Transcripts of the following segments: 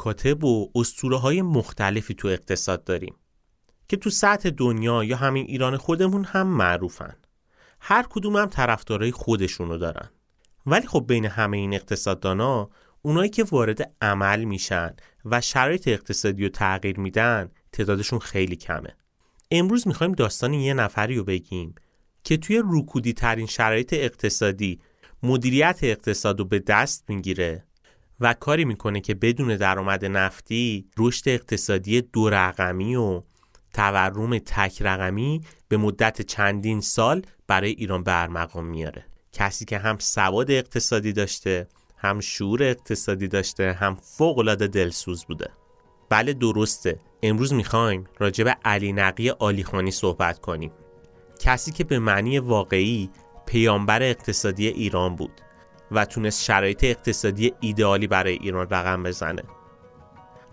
مکاتب و اسطوره های مختلفی تو اقتصاد داریم که تو سطح دنیا یا همین ایران خودمون هم معروفن. هر کدوم هم طرفدارای خودشونو دارن. ولی خب بین همه این اقتصاددانا اونایی که وارد عمل میشن و شرایط اقتصادی رو تغییر میدن تعدادشون خیلی کمه. امروز می‌خوایم داستان یه نفری رو بگیم که توی رکودی ترین شرایط اقتصادی مدیریت اقتصاد رو به دست می‌گیره و کاری می‌کنه که بدون درآمد نفتی رشد اقتصادی دو رقمی و تورم تک رقمی به مدت چندین سال برای ایران برمقام میاره. کسی که هم سواد اقتصادی داشته هم شعور اقتصادی داشته هم فوق العاده دلسوز بوده. بله درسته. امروز می‌خوایم به علی نقی آلیخانی صحبت کنیم. کسی که به معنی واقعی پیامبر اقتصادی ایران بود. و تونست شرایط اقتصادی ایدئالی برای ایران رقم بزنه.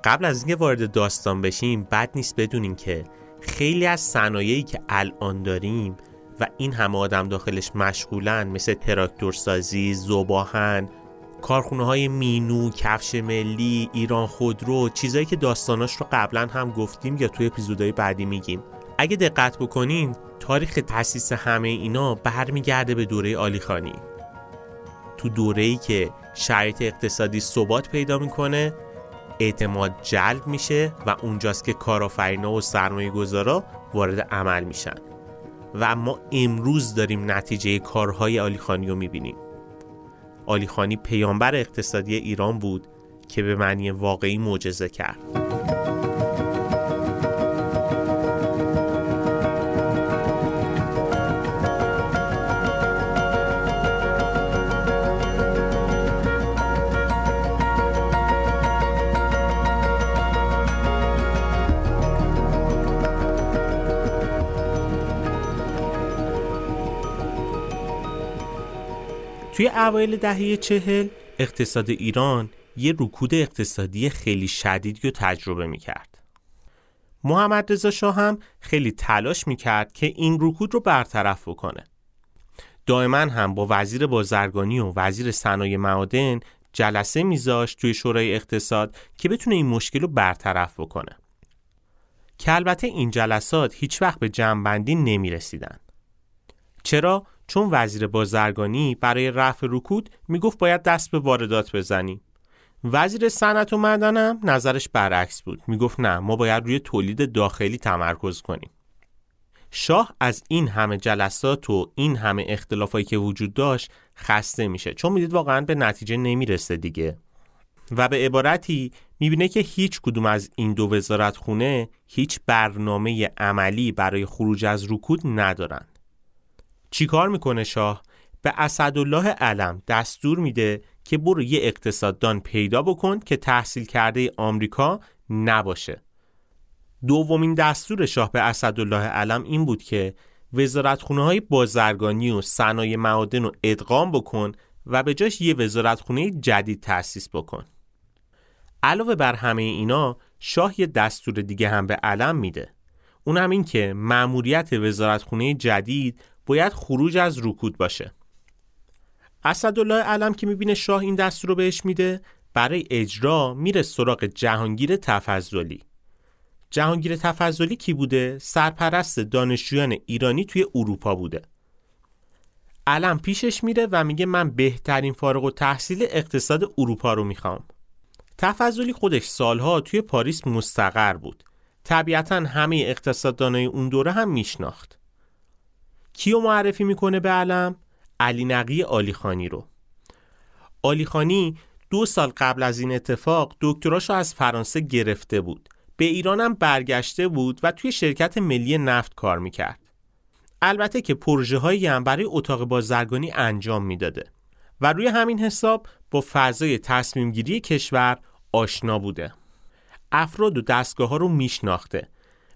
قبل از اینکه وارد داستان بشیم بد نیست بدونیم که خیلی از صنایعی که الان داریم و این همه آدم داخلش مشغولن مثل تراکتورسازی، زباهن، کارخونه های مینو، کفش ملی، ایران خودرو چیزایی که داستاناش رو قبلا هم گفتیم یا توی اپیزودهای بعدی میگیم. اگه دقت بکنین تاریخ تاسیس همه اینا برمیگرده به دوره آلیخانی تو دوره ای که شرایط اقتصادی ثبات پیدا می‌کنه اعتماد جلب میشه و اونجاست که کارآفرینا و سرمایه گذارا وارد عمل میشن. و ما امروز داریم نتیجه کارهای آلیخانی رو می‌بینیم. آلیخانی پیامبر اقتصادی ایران بود که به معنی واقعی معجزه کرد. توی اوایل دهه چهل اقتصاد ایران یه رکود اقتصادی خیلی شدیدی رو تجربه می‌کرد. محمد رضا شاه هم خیلی تلاش می‌کرد که این رکود رو برطرف بکنه. دائما هم با وزیر بازرگانی و وزیر صنایع معادن جلسه میذاشت توی شورای اقتصاد که بتونه این مشکل رو برطرف بکنه. که البته این جلسات هیچ وقت به جمعبندی نمی رسیدن. چرا؟ چون وزیر بازرگانی برای رفع رکود می‌گفت باید دست به واردات بزنیم وزیر صنعت و معدنم نظرش برعکس بود. می‌گفت نه ما باید روی تولید داخلی تمرکز کنیم. شاه از این همه جلسات و این همه اختلافایی که وجود داشت خسته میشه. چون می‌دید واقعا به نتیجه نمی‌رسه دیگه. و به عبارتی می‌بینه که هیچ کدوم از این دو وزارت خونه هیچ برنامه عملی برای خروج از رکود ندارن چیکار می‌کنه شاه؟ به اسدالله علم دستور میده که برو یه اقتصاددان پیدا بکن که تحصیل کرده آمریکا نباشه. دومین دستور شاه به اسدالله علم این بود که وزارتخونه های بازرگانی و صنایع معادن رو ادغام بکن و به جاش یه وزارتخونه جدید تأسیس بکن. علاوه بر همه اینا شاه یه دستور دیگه هم به علم میده. اون هم این که مأموریت وزارتخونه جدید باید خروج از رکود باشه. اسدالله علم که می‌بینه شاه این دستور رو بهش میده برای اجرا میره سراغ جهانگیر تفضلی. جهانگیر تفضلی کی بوده؟ سرپرست دانشجویان ایرانی توی اروپا بوده. علم پیشش میره و میگه من بهترین فارغ و تحصیل اقتصاد اروپا رو می‌خوام. تفضلی خودش سالها توی پاریس مستقر بود. طبیعتا همه اقتصاددانای اون دوره هم میشناخت. کیو معرفی می‌کنه به علم؟ علی نقی آلیخانی رو. آلیخانی دو سال قبل از این اتفاق دکتراشو از فرانسه گرفته بود. به ایرانم برگشته بود و توی شرکت ملی نفت کار می‌کرد. البته که پروژه هایی هم برای اتاق بازرگانی انجام می‌داده و روی همین حساب با فضای تصمیم گیری کشور آشنا بوده. افراد و دستگاه ها رو میشناخته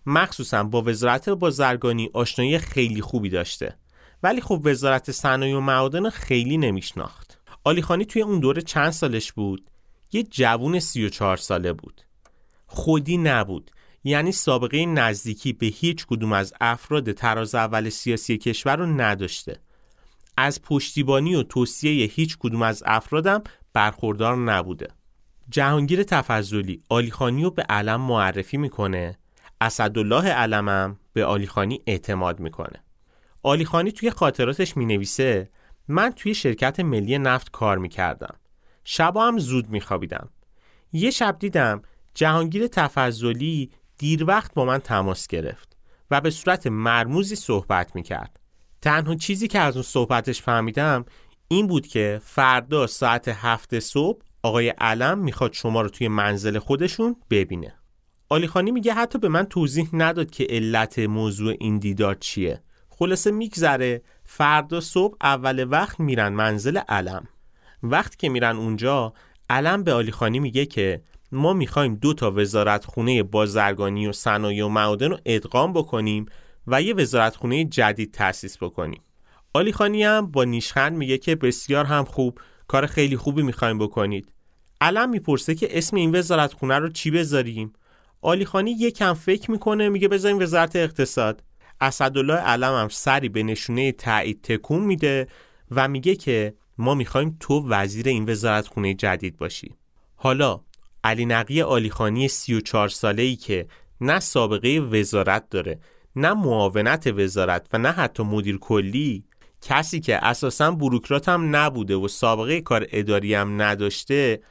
مخصوصا با وزارت بازرگانی آشنایی خیلی خوبی داشته. ولی خب وزارت صنایع و معادن خیلی نمیشناخت. آلیخانی توی اون دوره چند سالش بود؟ یه جوون 34 ساله بود. خودی نبود. یعنی سابقه نزدیکی به هیچ کدوم از افراد تراز اول سیاسی کشور رو نداشته. از پشتیبانی و توصیه هیچ کدوم از افرادم برخوردار نبوده. جهانگیر تفضلی آلیخانی رو به علم معرفی می‌کنه؟ اسدالله علمم به آلیخانی اعتماد می‌کنه. آلیخانی توی خاطراتش می‌نویسه من توی شرکت ملی نفت کار می‌کردم. شبا هم زود میخوابیدم. یه شب دیدم جهانگیر تفضلی دیر وقت با من تماس گرفت و به صورت مرموزی صحبت می‌کرد. تنها چیزی که از اون صحبتش فهمیدم این بود که فردا ساعت هفت صبح آقای علم می‌خواد شما رو توی منزل خودشون ببینه. آلیخانی میگه حتی به من توضیح نداد که علت موضوع این دیدار چیه. خلاصه میگذره فردا صبح اول وقت میرن منزل علم. وقتی که میرن اونجا علم به آلیخانی میگه که ما می‌خوایم دو تا وزارت خونه بازرگانی و صنایع و معادن رو ادغام بکنیم و یه وزارت خونه جدید تأسیس بکنیم. آلیخانی هم با نیشخند میگه که بسیار هم خوب کار خیلی خوبی می‌خوایم بکنید. علم می‌پرسه که اسم این وزارت خونه رو چی بذاریم؟ آلیخانی یکم فکر می‌کنه میگه بذاریم وزارت اقتصاد. اسدالله علم هم سری به نشونه تایید تکون میده و میگه که ما می‌خوایم تو وزیر این وزارت خونه جدید باشی. حالا علی نقی آلیخانی 34 ساله ای که نه سابقه وزارت داره نه معاونت وزارت و نه حتی مدیر کلی کسی که اساسا بروکرات هم نبوده و سابقه کار اداری هم نداشته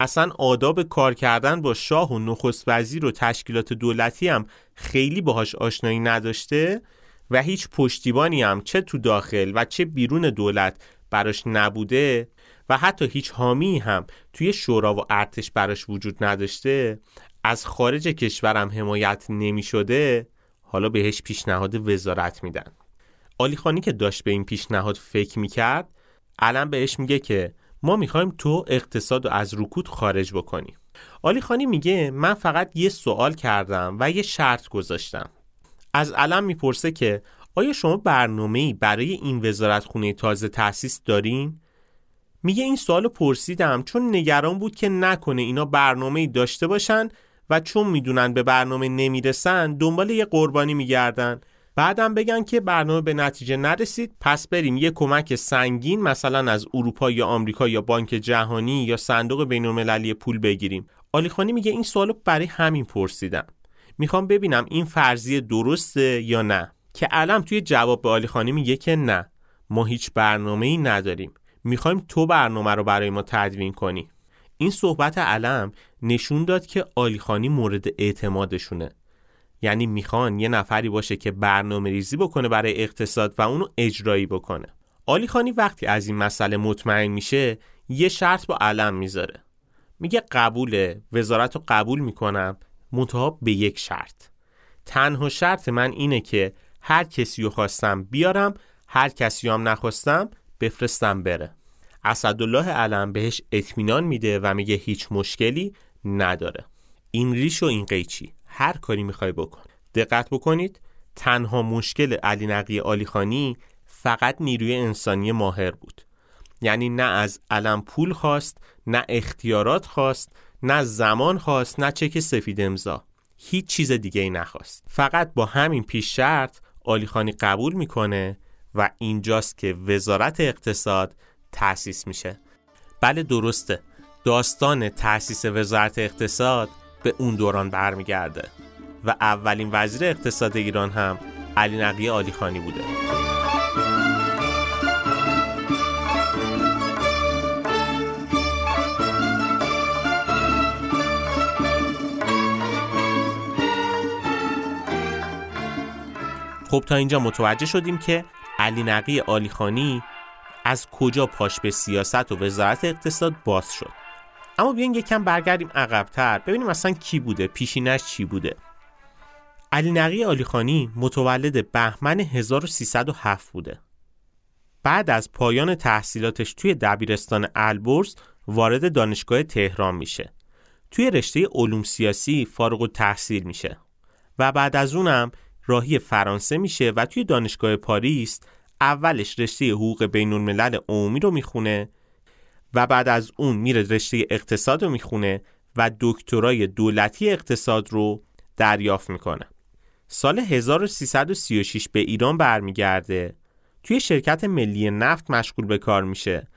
اصلا آداب کار کردن با شاه و نخست وزیر و تشکیلات دولتی هم خیلی باهاش آشنایی نداشته و هیچ پشتیبانی هم چه تو داخل و چه بیرون دولت براش نبوده و حتی هیچ حامی هم توی شورا و ارتش براش وجود نداشته از خارج کشورم حمایت نمی شده حالا بهش پیشنهاد وزارت میدن. آلیخانی که داشت به این پیشنهاد فکر می‌کرد الان بهش میگه که ما می‌خوایم تو اقتصاد رو از رکود خارج بکنی آلی خانی میگه من فقط یه سوال کردم و یه شرط گذاشتم. از علم می‌پرسه که آیا شما برنامه برای این وزارت خونه تازه تأسیس دارین؟ میگه این سوال پرسیدم چون نگران بود که نکنه اینا برنامه داشته باشن و چون می‌دونن به برنامه نمی‌رسن دنبال یه قربانی میگردن. بعدم بگن که برنامه به نتیجه نرسید پس بریم یه کمک سنگین مثلا از اروپا یا آمریکا یا بانک جهانی یا صندوق بینالمللی پول بگیریم. آلیخانی میگه این سوالو برای همین پرسیدم. می‌خوام ببینم این فرضیه درسته یا نه؟ که علم توی جواب به آلیخانی میگه که نه. ما هیچ برنامه ای نداریم. می‌خوایم تو برنامه رو برای ما تدوین کنی. این صحبت علم نشون داد که آلیخانی مورد اعتمادشونه. یعنی می‌خوان یه نفری باشه که برنامه ریزی بکنه برای اقتصاد و اونو اجرایی بکنه. آلی خانی وقتی از این مسئله مطمئن میشه یه شرط با علم می‌ذاره. میگه قبوله وزارت رو قبول می‌کنم منتها به یک شرط. تنها شرط من اینه که هر کسی رو خواستم بیارم هر کسی هم نخواستم بفرستم بره. اسدالله علم بهش اطمینان میده و میگه هیچ مشکلی نداره. این ریش و این قیچی. هر کاری می‌خوای بکن. دقت بکنید تنها مشکل علی نقی آلیخانی فقط نیروی انسانی ماهر بود. یعنی نه از علم پول خواست نه اختیارات خواست نه زمان خواست نه چک سفید امضا. هیچ چیز دیگه ای نخواست. فقط با همین پیش شرط آلیخانی قبول می‌کنه و اینجاست که وزارت اقتصاد تأسیس میشه. بله درسته. داستان تأسیس وزارت اقتصاد به اون دوران برمیگرده و اولین وزیر اقتصاد ایران هم علی نقی آلی خانی بوده. خب تا اینجا متوجه شدیم که علی نقی آلی خانی از کجا پاش به سیاست و وزارت اقتصاد باز شد. اما بیاین یکم برگردیم عقبتر. ببینیم اصلا کی بوده پیشینش چی بوده. علی نقی آلیخانی متولد بهمن 1307 بوده. بعد از پایان تحصیلاتش توی دبیرستان البرز وارد دانشگاه تهران میشه. توی رشته علوم سیاسی فارغ التحصیل میشه. و بعد از اونم راهی فرانسه میشه و توی دانشگاه پاریس اولش رشته حقوق بین الملل عمومی رو می‌خونه و بعد از اون میره رشته اقتصاد رو می‌خونه و دکترای دولتی اقتصاد رو دریافت می‌کنه. سال 1336 به ایران برمیگرده. توی شرکت ملی نفت مشغول به کار میشه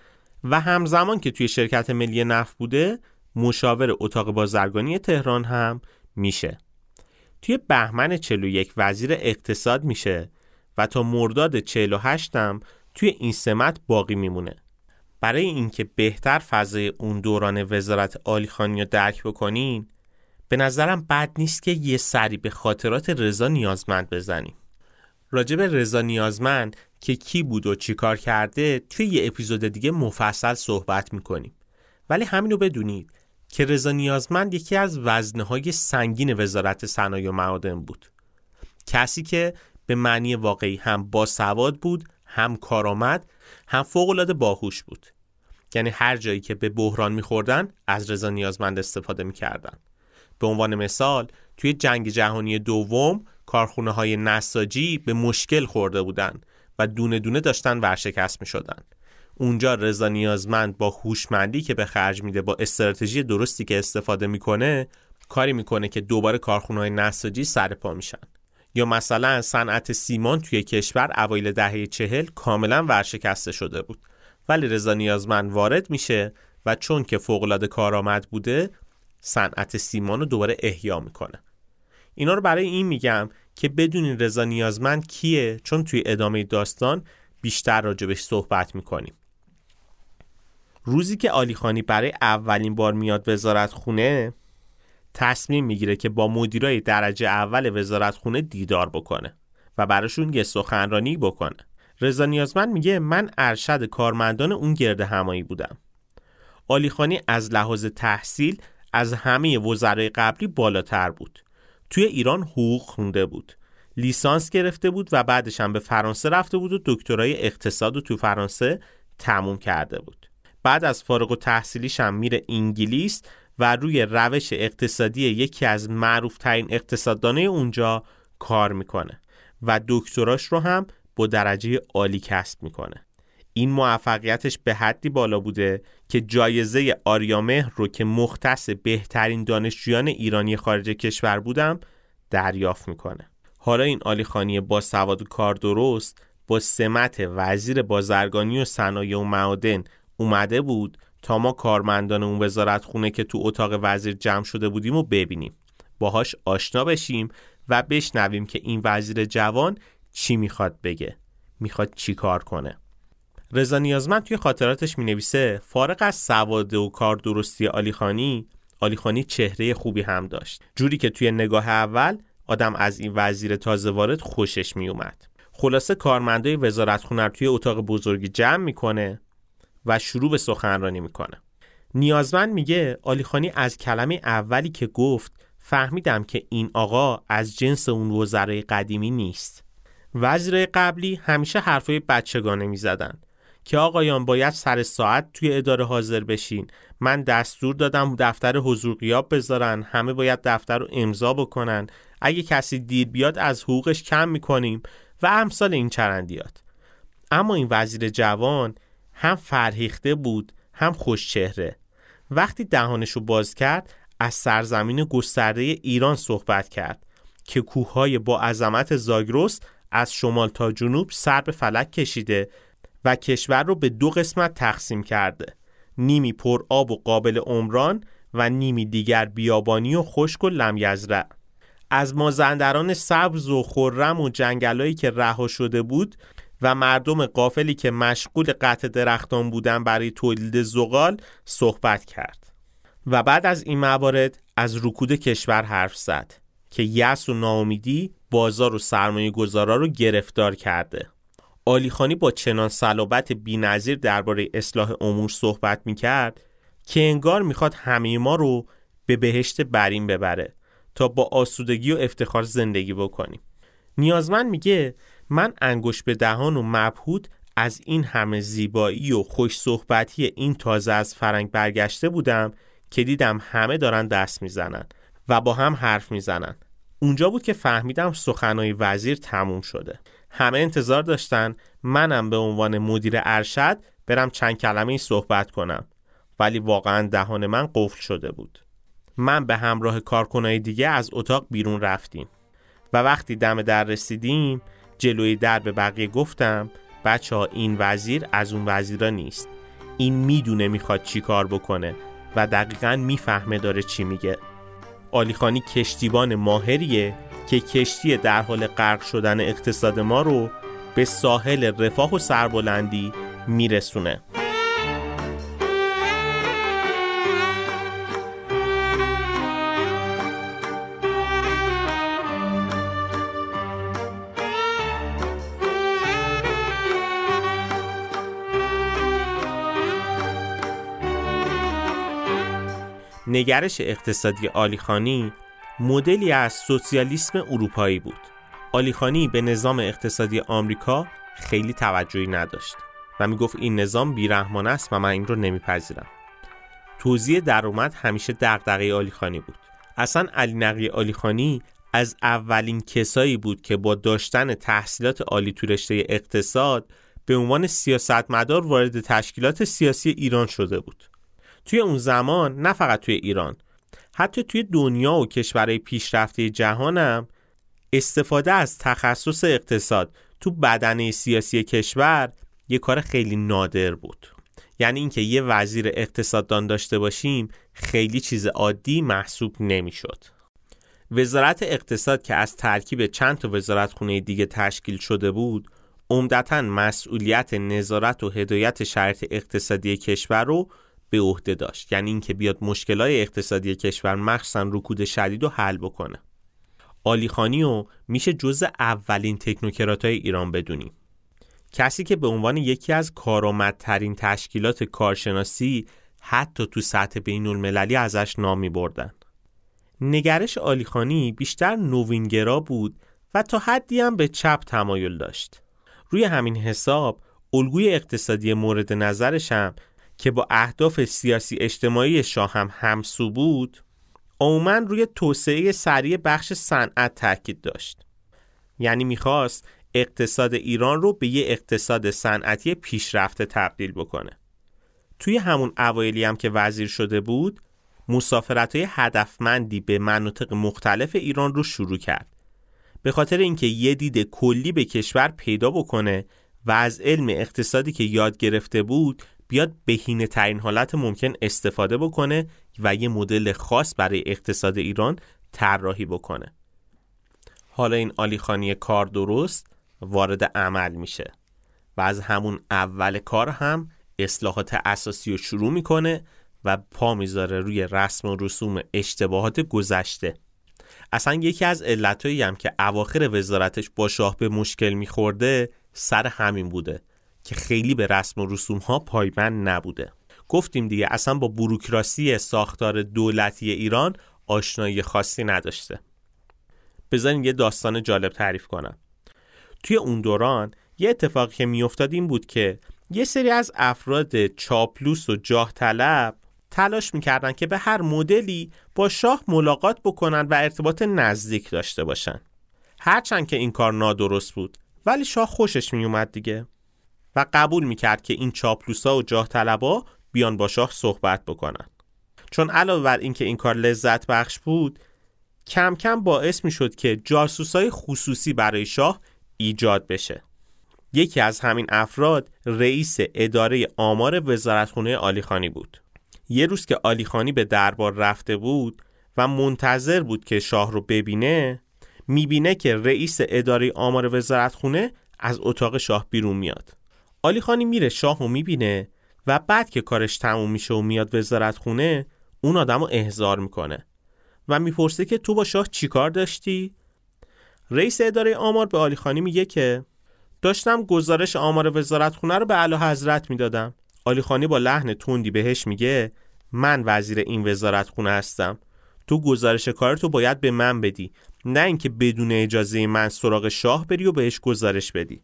و همزمان که توی شرکت ملی نفت بوده مشاور اتاق بازرگانی تهران هم میشه. توی بهمن 41 وزیر اقتصاد میشه و تا مرداد 48 هم توی این سمت باقی میمونه. برای اینکه بهتر فضای اون دوران وزارت عالیخانی رو درک بکنین به نظرم بد نیست که یه سری به خاطرات رضا نیازمند بزنیم. راجب رضا نیازمند که کی بود و چی کار کرده توی یه اپیزود دیگه مفصل صحبت می‌کنیم. ولی همینو بدونید که رضا نیازمند یکی از وزنه های سنگین وزارت صنایع و معادن بود. کسی که به معنی واقعی هم با سواد بود هم کارآمد هم فوق باهوش بود. یعنی هر جایی که به بحران میخوردن از رضا نیازمند استفاده می‌کردن. به عنوان مثال توی جنگ جهانی دوم کارخونه های نساجی به مشکل خورده بودن و دونه دونه داشتن ورشکست می شدن. اونجا رضا نیازمند با هوشمندی که به خرج میده با استراتژی درستی که استفاده می‌کنه کاری می‌کنه که دوباره کارخونه های نساجی سر پا میشن. یا مثلا صنعت سیمان توی کشور اوایل دهه چهل کاملا ورشکسته شده بود. ولی رضا نیازمند وارد میشه و چون که فوقالعاده کارآمد بوده صنعت سیمان رو دوباره احیا می‌کنه. اینا رو برای این میگم که بدونین رضا نیازمند کیه چون توی ادامه داستان بیشتر راجبش صحبت می‌کنیم. روزی که آلیخانی برای اولین بار میاد وزارت خونه تصمیم می‌گیره که با مدیرای درجه اول وزارت خونه دیدار بکنه و براشون یه سخنرانی بکنه. رضا نیازمند میگه من ارشد کارمندان اون گرد همایی بودم. آلیخانی از لحاظ تحصیل از همه وزرای قبلی بالاتر بود. توی ایران حقوق خونده بود. لیسانس گرفته بود و بعدش هم به فرانسه رفته بود و دکترای اقتصاد و تو فرانسه تموم کرده بود. بعد از فارغ و تحصیلیش هم میره انگلیس و روی روش اقتصادی یکی از معروف ترین اقتصاددانه اونجا کار می‌کنه و دکتراش رو هم با درجه عالی کسب می‌کنه. این موفقیتش به حدی بالا بوده که جایزه آریامهر رو که مختص بهترین دانشجویان ایرانی خارج کشور بودم دریافت می‌کنه. حالا این آلیخانی با سواد و کار درست با سمت وزیر بازرگانی و صنایع و معادن اومده بود تا ما کارمندان اون وزارت خونه که تو اتاق وزیر جمع شده بودیم و ببینیم. باهاش آشنا بشیم و بشنویم که این وزیر جوان چی می‌خواد بگه. می‌خواد چی کار کنه. رضا نیازمند توی خاطراتش می نویسه از سواد و کار درستی آلیخانی آلیخانی چهره خوبی هم داشت. جوری که توی نگاه اول آدم از این وزیر تازه وارد خوشش می اومد خلاصه کارمندای وزارت خونه توی اتاق بزرگی جمع می‌کنه. و شروع به سخنرانی می‌کنه. نیازمند میگه آلیخانی از کلمه اولی که گفت فهمیدم که این آقا از جنس اون وزرای قدیمی نیست. وزیر قبلی همیشه حرفای بچگانه می‌زدن که آقایان باید سر ساعت توی اداره حاضر بشین. من دستور دادم دفتر حضور غیاب بذارن همه باید دفتر رو امضا بکنن. اگه کسی دیر بیاد از حقوقش کم می‌کنیم و امثال این چرندیات. اما این وزیر جوان هم فرهیخته بود هم خوش چهره وقتی دهانشو باز کرد از سرزمین گسترده ایران صحبت کرد که کوههای با عظمت زاگرس از شمال تا جنوب سر به فلک کشیده و کشور رو به دو قسمت تقسیم کرده. نیمی پر آب و قابل عمران و نیمی دیگر بیابانی و خشک و لمیزرع. از مازندران سبز و خرم و جنگلایی که رها شده بود و مردم قافلی که مشغول قطع درختان بودن برای تولید زغال صحبت کرد. و بعد از این موارد از رکود کشور حرف زد که یس و ناامیدی بازار و سرمایه گذارا رو گرفتار کرده. آلیخانی با چنان صلابت بینظیر درباره اصلاح امور صحبت می‌کرد که انگار می‌خواد همه ما رو به بهشت برین ببره تا با آسودگی و افتخار زندگی بکنیم. نیازمند میگه من انگوش به دهان و مبهود از این همه زیبایی و خوش صحبتی این تازه از فرنگ برگشته بودم که دیدم همه دارن دست می‌زنن و با هم حرف می‌زنن. اونجا بود که فهمیدم سخنهای وزیر تموم شده. همه انتظار داشتن منم به عنوان مدیر ارشد برم چند کلمه صحبت کنم. ولی واقعا دهان من قفل شده بود. من به همراه کارکنای دیگه از اتاق بیرون رفتیم. و وقتی دم در رسیدیم جلوی در به بقیه گفتم بچه ها این وزیر از اون وزیرا نیست. این می‌دونه می‌خواد چی کار بکنه و دقیقا می‌فهمه داره چی میگه. آلیخانی کشتیبان ماهریه که کشتی در حال غرق شدن اقتصاد ما رو به ساحل رفاه و سربلندی میرسونه. نگرش اقتصادی آلیخانی مدلی از سوسیالیسم اروپایی بود. آلیخانی به نظام اقتصادی آمریکا خیلی توجهی نداشت و می‌گفت این نظام بیرحمانه است و من این رو نمیپذیرم. توزیع درآمد همیشه دغدغه آلیخانی بود. اصلا علی نقی آلیخانی از اولین کسایی بود که با داشتن تحصیلات عالی تو رشته اقتصاد به عنوان سیاستمدار وارد تشکیلات سیاسی ایران شده بود. توی اون زمان نه فقط توی ایران حتی توی دنیا و کشورهای پیشرفته جهانم استفاده از تخصص اقتصاد تو بدنه سیاسی کشور یه کار خیلی نادر بود یعنی اینکه یه وزیر اقتصاددان داشته باشیم خیلی چیز عادی محسوب نمی‌شد. وزارت اقتصاد که از ترکیب چند تا وزارت خونه دیگه تشکیل شده بود عمدتا مسئولیت نظارت و هدایت شرط اقتصادی کشور رو به عهده داشت یعنی اینکه بیاد مشکلات اقتصادی کشور مخصوصا رکود شدید رو حل بکنه آلیخانی و میشه جز اولین تکنوکرات های ایران بدونیم کسی که به عنوان یکی از کارآمدترین تشکیلات کارشناسی حتی تو سطح بین المللی ازش نام می بردن. نگرش آلیخانی بیشتر نوینگرا بود و تا حدی هم به چپ تمایل داشت. روی همین حساب الگوی اقتصادی مورد نظرش هم که با اهداف سیاسی اجتماعی شاه هم همسو بود عموما روی توسعه سریع بخش صنعت تاکید داشت. یعنی می‌خواست اقتصاد ایران رو به یه اقتصاد صنعتی پیشرفته تبدیل بکنه. توی همون اوایلی هم که وزیر شده بود مسافرت های هدفمندی به مناطق مختلف ایران رو شروع کرد. به خاطر اینکه یه دید کلی به کشور پیدا بکنه و از علم اقتصادی که یاد گرفته بود بیاد بهینه ترین حالت ممکن استفاده بکنه و یه مدل خاص برای اقتصاد ایران طراحی بکنه. حالا این آلیخانی کار درست وارد عمل میشه و از همون اول کار هم اصلاحات اساسی رو شروع می‌کنه و پا می‌ذاره روی رسم و رسوم اشتباهات گذشته. اصلا یکی از علتهایی هم که اواخر وزارتش با شاه به مشکل میخورده سر همین بوده. که خیلی به رسم و رسوم ها پایبند نبوده. گفتیم دیگه اصلا با بروکراسی ساختار دولتی ایران آشنایی خاصی نداشته. بذارین یه داستان جالب تعریف کنم. توی اون دوران یه اتفاقی که میافتاد این بود که یه سری از افراد چاپلوس و جاه طلب تلاش می‌کردن که به هر مدلی با شاه ملاقات بکنن و ارتباط نزدیک داشته باشن. هرچند که این کار نادرست بود ولی شاه خوشش میومد دیگه. و قبول می‌کرد که این چاپلوسا و جاه طلبا بیان با شاه صحبت بکنن. چون علاوه بر اینکه این کار لذت بخش بود کم کم باعث می‌شد که جاسوسای خصوصی برای شاه ایجاد بشه. یکی از همین افراد رئیس اداره آمار وزارتخونه آلیخانی بود. یه روز که آلیخانی به دربار رفته بود و منتظر بود که شاه رو ببینه می‌بینه که رئیس اداره آمار وزارتخونه از اتاق شاه بیرون میاد. آلی خانی میره شاه رو می‌بینه و بعد که کارش تموم میشه و میاد وزارت خونه اون آدم رو احضار می‌کنه و می‌پرسه که تو با شاه چیکار داشتی؟ رئیس اداره آمار به آلی خانی میگه که داشتم گزارش آمار وزارت خونه رو به علا حضرت می‌دادم. آلی خانی با لحن تندی بهش میگه من وزیر این وزارت خونه هستم. تو گزارش کارتو باید به من بدی نه اینکه بدون اجازه من سراغ شاه بری و بهش گزارش بدی.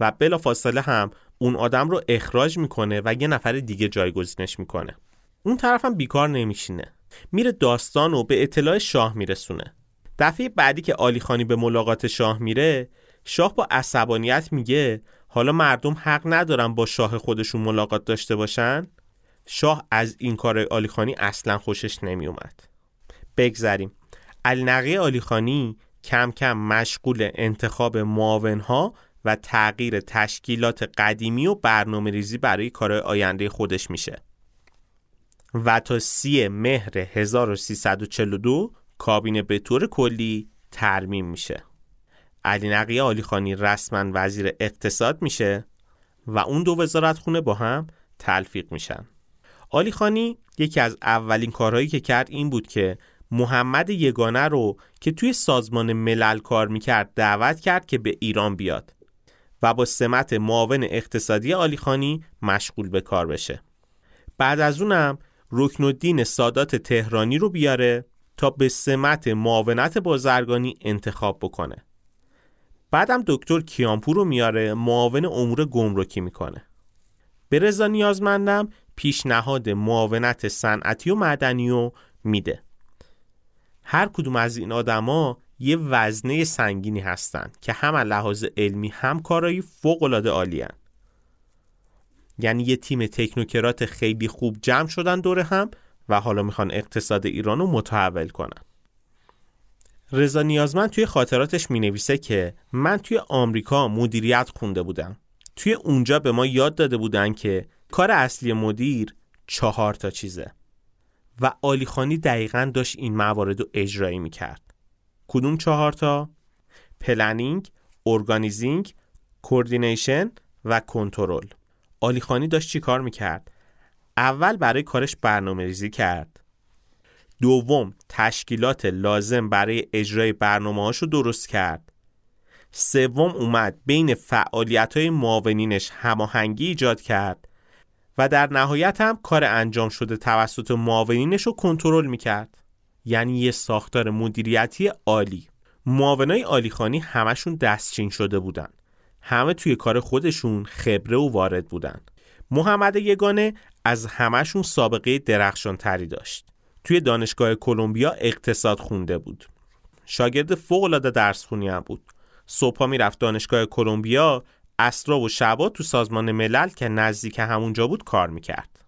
و بلا فاصله هم اون آدم رو اخراج می‌کنه و یه نفر دیگه جایگزینش می‌کنه. اون طرفم بیکار نمیشینه. میره داستان و به اطلاع شاه میرسونه. دفعه بعدی که آلیخانی به ملاقات شاه میره شاه با عصبانیت میگه حالا مردم حق ندارن با شاه خودشون ملاقات داشته باشن. شاه از این کار آلیخانی اصلا خوشش نمیومد بگذریم. علی نقی آلیخانی کم کم مشغول انتخاب معاونها و تغییر تشکیلات قدیمی و برنامه ریزی برای کار آینده خودش میشه. و تا سی مهر 1342 کابینه به طور کلی ترمیم میشه. علی نقی آلی خانی رسما وزیر اقتصاد میشه و اون دو وزارت خونه با هم تلفیق میشن. آلی خانی یکی از اولین کارهایی که کرد این بود که محمد یگانه رو که توی سازمان ملل کار می‌کرد دعوت کرد که به ایران بیاد. و با سمت معاون اقتصادی آلیخانی مشغول به کار بشه. بعد از اونم رکن الدین سادات تهرانی رو بیاره تا به سمت معاونت بازرگانی انتخاب بکنه. بعدم دکتر کیانپور رو میاره معاون امور گمرکی می‌کنه. به رضا نیازمندم پیشنهاد معاونت صنعتی و مدنی رو میده. هر کدوم از این آدما یه وزنه سنگینی هستن که هم لحاظ علمی هم کارایی فوق العاده عالی یعنی یه تیم تکنوکرات خیلی خوب جمع شدن دور هم و حالا می‌خوان اقتصاد ایران رو متحول کنن. رضا نیازمند توی خاطراتش می‌نویسه که من توی آمریکا مدیریت خونده بودم. توی اونجا به ما یاد داده بودن که کار اصلی مدیر چهار تا چیزه. و عالیخانی دقیقا داشت این موارد رو اجرایی می‌کرد. کدوم چهار تا؟ planning، organizing، coordination و کنترل آلیخانی داشت چی کار می‌کرد؟ اول برای کارش برنامه ریزی کرد دوم تشکیلات لازم برای اجرای برنامه رو درست کرد سوم اومد بین فعالیت های معاونینش هماهنگی ایجاد کرد و در نهایت هم کار انجام شده توسط معاونینش رو کنترل می‌کرد یعنی یه ساختار مدیریتی عالی. معاونای عالیخانی همشون دستچین شده بودن. همه توی کار خودشون خبره و وارد بودن. محمد یگانه از همشون سابقه درخشان تری داشت. توی دانشگاه کلمبیا اقتصاد خونده بود. شاگرد فوق العاده درس خونی هم بود. صبحا می‌رفت دانشگاه کلمبیا اسرا و شبا تو سازمان ملل که نزدیک همونجا بود کار می‌کرد.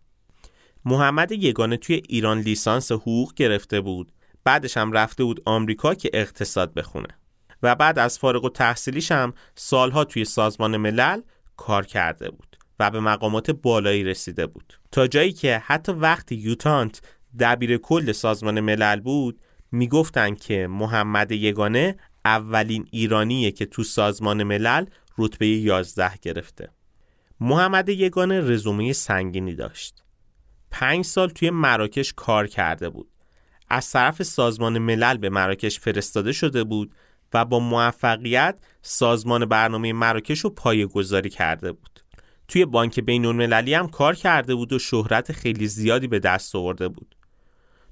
محمد یگانه توی ایران لیسانس حقوق گرفته بود. بعدش هم رفته بود آمریکا که اقتصاد بخونه. و بعد از فارغ و تحصیلیش هم سالها توی سازمان ملل کار کرده بود و به مقامات بالایی رسیده بود. تا جایی که حتی وقتی یوتانت دبیر کل سازمان ملل بود می‌گفتن که محمد یگانه اولین ایرانیه که تو سازمان ملل رتبه 11 گرفته. محمد یگانه رزومه سنگینی داشت. پنج سال توی مراکش کار کرده بود. از طرف سازمان ملل به مراکش فرستاده شده بود و با موفقیت سازمان برنامه مراکش رو پایه گذاری کرده بود. توی بانک بین المللی هم کار کرده بود و شهرت خیلی زیادی به دست آورده بود.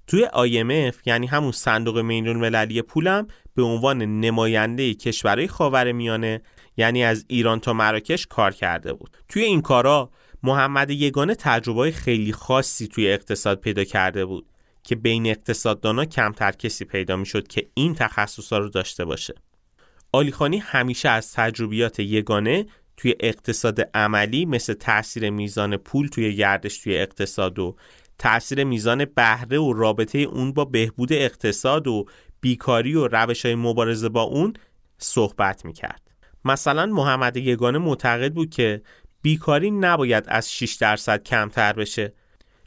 توی IMF یعنی همون صندوق بین المللی پولم به عنوان نماینده کشورهای خاور میانه یعنی از ایران تا مراکش کار کرده بود. توی این کارا محمد یگانه تجربه خیلی خاصی توی اقتصاد پیدا کرده بود که بین اقتصاددانا کمتر کسی پیدا می‌شد که این تخصصا رو داشته باشه. آلیخانی همیشه از تجربیات یگانه توی اقتصاد عملی مثل تاثیر میزان پول توی گردش توی اقتصاد و تاثیر میزان بهره و رابطه اون با بهبود اقتصاد و بیکاری و روش های مبارزه با اون صحبت می‌کرد. مثلا محمد یگانه معتقد بود که بیکاری نباید از 6 درصد کمتر بشه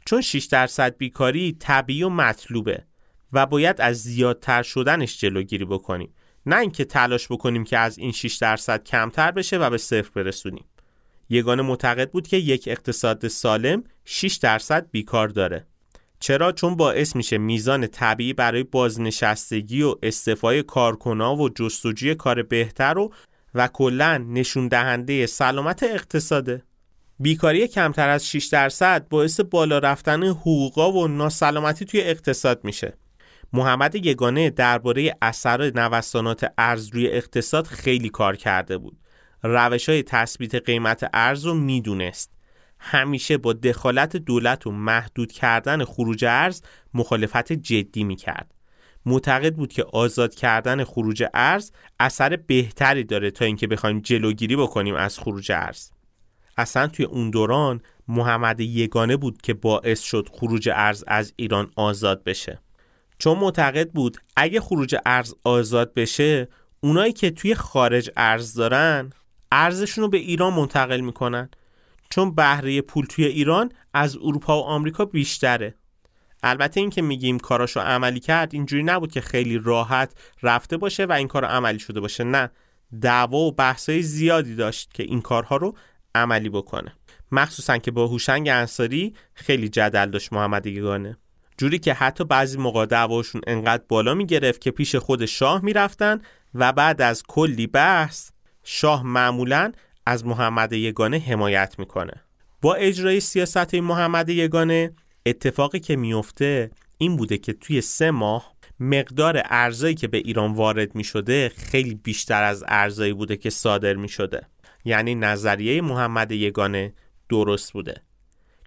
چون 6 درصد بیکاری طبیعی و مطلوبه و باید از زیادتر شدنش جلوگیری بکنیم نه اینکه تلاش بکنیم که از این 6 درصد کمتر بشه و به صفر برسونیم. یگانه معتقد بود که یک اقتصاد سالم 6 درصد بیکار داره. چرا؟ چون باعث میشه میزان طبیعی برای بازنشستگی و استفای کارکنا و جستجوی کار بهتر و و کلا نشون دهنده سلامت اقتصاده. بیکاری کمتر از 6 درصد باعث بالا رفتن حقوقا و ناسلامتی توی اقتصاد میشه. محمد یگانه درباره اثر نوسانات ارز روی اقتصاد خیلی کار کرده بود. روش های تثبیت قیمت ارز رو می‌دونست. همیشه با دخالت دولت و محدود کردن خروج ارز مخالفت جدی می‌کرد. معتقد بود که آزاد کردن خروج ارز اثر بهتری داره تا اینکه بخوایم جلوگیری بکنیم از خروج ارز. اصلا توی اون دوران محمد یگانه بود که باعث شد خروج ارز از ایران آزاد بشه. چون معتقد بود اگه خروج ارز آزاد بشه اونایی که توی خارج ارز دارن ارزشون رو به ایران منتقل می‌کنن چون بهره پول توی ایران از اروپا و آمریکا بیشتره البته این که میگیم کاراشو عملی کرد اینجوری نبود که خیلی راحت رفته باشه و این کار عملی شده باشه نه. دعوا و بحثای زیادی داشت که این کارها رو عملی بکنه. مخصوصا که با هوشنگ انصاری خیلی جدل داشت محمد یگانه. جوری که حتی بعضی موقع دعواشون انقدر بالا می‌گرفت که پیش خود شاه می‌رفتن و بعد از کلی بحث شاه معمولا از محمد یگانه حمایت می‌کنه. با اجرای سیاست محمد یگانه اتفاقی که میفته این بوده که توی سه ماه مقدار ارزایی که به ایران وارد می شده خیلی بیشتر از ارزایی بوده که صادر می شده یعنی نظریه محمد یگانه درست بوده.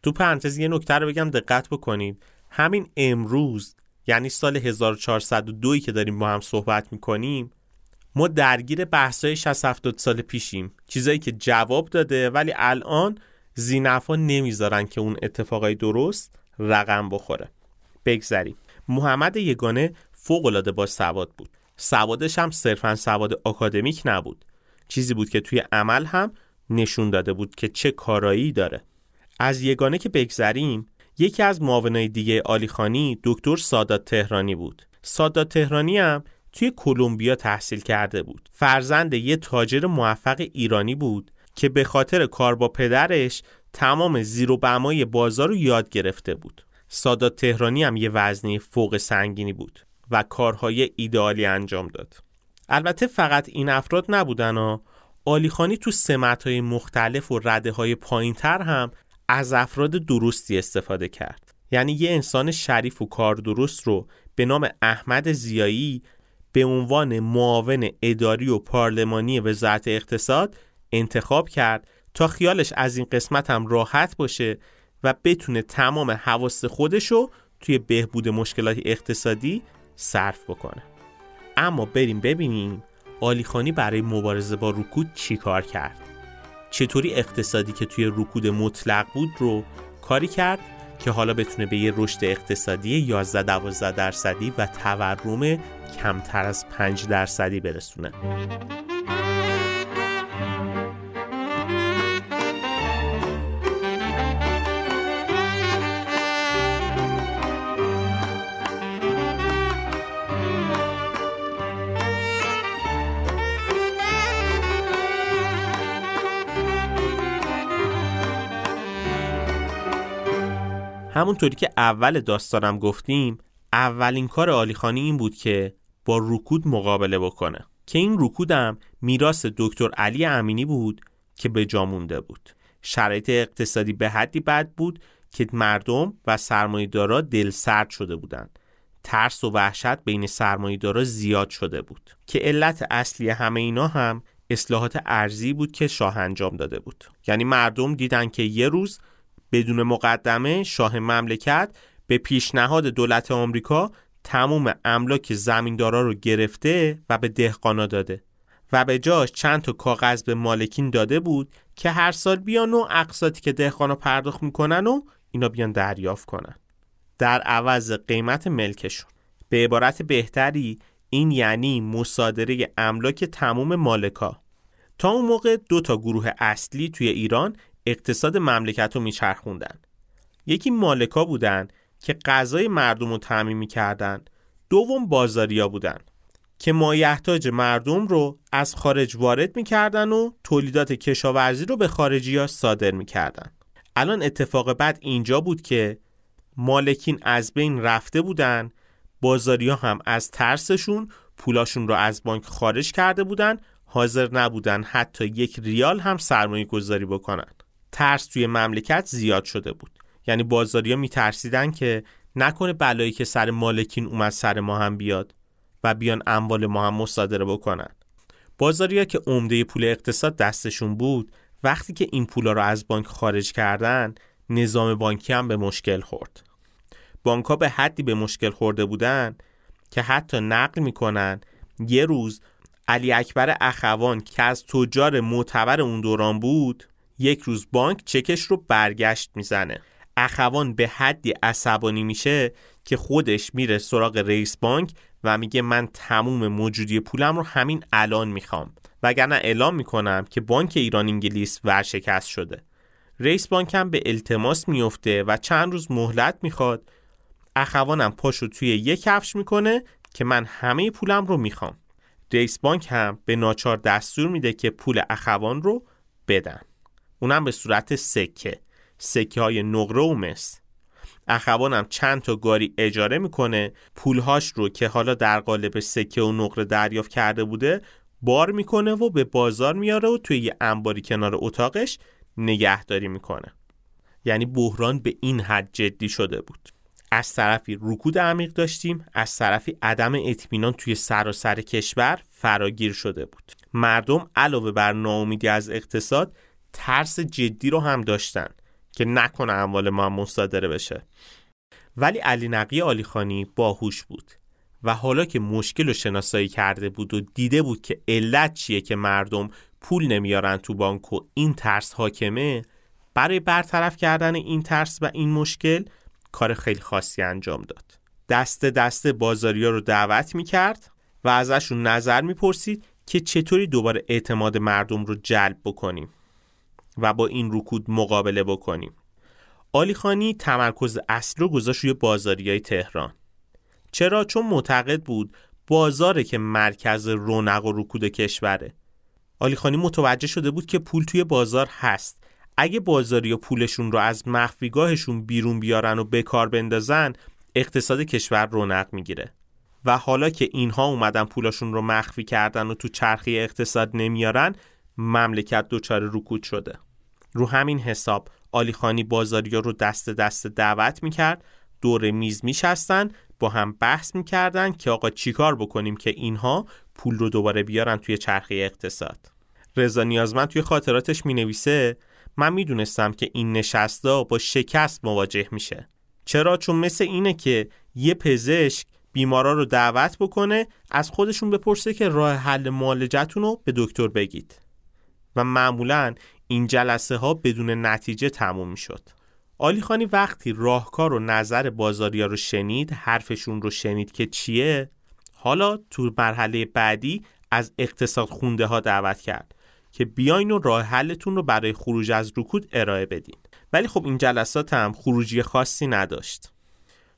تو پرانتز یه نکته رو بگم دقت بکنید. همین امروز یعنی سال 1402 که داریم با هم صحبت می‌کنیم ما درگیر بحثای 60 70 سال پیشیم. چیزایی که جواب داده ولی الان زینفا نمی‌ذارن که اون اتفاقای درست. رقم بخوره. بگذریم. محمد یگانه فوق العاده با سواد بود. سوادش هم صرفا سواد آکادمیک نبود. چیزی بود که توی عمل هم نشون داده بود که چه کارایی داره. از یگانه که بگذریم یکی از معاونای دیگه آلیخانی دکتر سادات تهرانی بود. سادات تهرانی هم توی کلمبیا تحصیل کرده بود. فرزند یه تاجر موفق ایرانی بود که به خاطر کار با پدرش تمام زیر و بمای بازار رو یاد گرفته بود. سادات تهرانی هم یه وزنی فوق سنگینی بود و کارهای ایدئالی انجام داد. البته فقط این افراد نبودن و آلیخانی تو سمت های مختلف و رده های پایین تر هم از افراد درستی استفاده کرد. یعنی یه انسان شریف و کار درست رو به نام احمد زیایی به عنوان معاون اداری و پارلمانی وزارت اقتصاد انتخاب کرد تا خیالش از این قسمت هم راحت باشه و بتونه تمام حواس خودش رو توی بهبود مشکلات اقتصادی صرف بکنه. اما بریم ببینیم آلیخانی برای مبارزه با رکود چی کار کرد. چطوری اقتصادی که توی رکود مطلق بود رو کاری کرد که حالا بتونه به یه رشد اقتصادی 11 12 درصدی و تورم کمتر از 5 درصدی برسونه. همونطوری که اول داستانم گفتیم اولین کار آلیخانی این بود که با رکود مقابله بکنه. که این رکودم میراث دکتر علی امینی بود که به جا مونده بود. شرایط اقتصادی به حدی بد بود که مردم و سرمایه‌دارا دل سرد شده بودند. ترس و وحشت بین سرمایه‌دارا زیاد شده بود. که علت اصلی همه اینا هم اصلاحات ارزی بود که شاه انجام داده بود. یعنی مردم دیدن که یه روز بدون مقدمه شاه مملکت به پیشنهاد دولت آمریکا تموم املاک زمیندارا رو گرفته و به دهقانا داده و به جاش چند تا کاغذ به مالکین داده بود که هر سال بیان و اقساطی که دهقانا پرداخت می‌کنن و اینا بیان دریافت کنن. در عوض قیمت ملکشون. به عبارت بهتری این یعنی مصادره املاک تموم مالکا. تا اون موقع دو تا گروه اصلی توی ایران اقتصاد مملکت رو میچرخوندن. یکی مالکا بودن که غذای مردم رو تعمین می‌کردن. دوم بازاریا بودن که مایحتاج مردم رو از خارج وارد می‌کردن و تولیدات کشاورزی رو به خارجی ها صادر می‌کردن. الان اتفاق بعد اینجا بود که مالکین از بین رفته بودن بازاریا هم از ترسشون پولاشون رو از بانک خارج کرده بودن حاضر نبودن حتی یک ریال هم سرمایه گذاری بکنن. ترس توی مملکت زیاد شده بود. یعنی بازاریا میترسیدن که نکنه بلایی که سر مالکین اومد سر ما هم بیاد و بیان اموال ما هم مصادره بکنن. بازاریا که عمده پول اقتصاد دستشون بود وقتی که این پولا رو از بانک خارج کردن نظام بانکی هم به مشکل خورد. بانک ها به حدی به مشکل خورده بودن که حتی نقل می‌کنن یه روز علی اکبر اخوان که از تجار معتبر اون دوران بود یک روز بانک چکش رو برگشت می‌زنه. اخوان به حدی عصبانی میشه که خودش میره سراغ رئیس بانک و میگه من تموم موجودی پولم رو همین الان می‌خوام وگرنه اعلام می‌کنم که بانک ایران انگلیس ورشکست شده. رئیس بانک هم به التماس میفته و چند روز مهلت می‌خواد. اخوانم پاشو توی یک کفش می‌کنه که من همه پولم رو می‌خوام. رئیس بانک هم به ناچار دستور میده که پول اخوان رو بدن. اونم به صورت سکه. سکه های نقره و مس. اخوانم چند تا گاری اجاره می‌کنه. پولهاش رو که حالا در قالب سکه و نقره دریافت کرده بوده بار می‌کنه و به بازار میاره و توی یه انباری کنار اتاقش نگهداری می‌کنه. یعنی بحران به این حد جدی شده بود. از طرفی رکود عمیق داشتیم از طرفی عدم اطمینان توی سراسر سر کشور فراگیر شده بود. مردم علاوه بر ناامیدی از اقتصاد ترس جدی رو هم داشتن که نکنه اموال ما مصادره بشه. ولی علی نقی آلیخانی باهوش بود و حالا که مشکل رو شناسایی کرده بود و دیده بود که علت چیه که مردم پول نمیارن تو بانک و این ترس حاکمه برای برطرف کردن این ترس و این مشکل کار خیلی خاصی انجام داد. دست دست بازاریا رو دعوت می‌کرد و ازشون نظر می‌پرسید که چطوری دوباره اعتماد مردم رو جلب بکنیم. و با این رکود مقابله بکنیم. آلی خانی تمرکز اصلی رو گذاشت روی بازاری تهران. چرا؟ چون معتقد بود بازاره که مرکز رونق و رکود کشوره. آلی خانی متوجه شده بود که پول توی بازار هست. اگه بازاری و پولشون رو از مخفیگاهشون بیرون بیارن و بکار بندازن اقتصاد کشور رونق می‌گیره. و حالا که اینها اومدن پولاشون رو مخفی کردن و تو چرخی اقتصاد نمیارن مملکت دچار رکود شده. رو همین حساب آلیخانی بازاریا رو دست دست دعوت می‌کرد. دور میز میشستن با هم بحث می‌کردن که آقا چیکار بکنیم که اینها پول رو دوباره بیارن توی چرخه اقتصاد. رضا نیازمند توی خاطراتش می‌نویسه من می‌دونستم که این نشستا با شکست مواجه میشه. چرا؟ چون مثل اینه که یه پزشک بیمارا رو دعوت بکنه از خودشون بپرسه که راه حل معالجتون رو به دکتر بگید. و معمولا این جلسه ها بدون نتیجه تموم شد. آلی خانی وقتی راهکار و نظر بازاریا رو شنید حرفشون رو شنید که چیه حالا تو مرحله بعدی از اقتصاد خونده ها دعوت کرد که بیاین و راه حلتون رو برای خروج از رکود ارائه بدین. ولی خب این جلسات هم خروجی خاصی نداشت.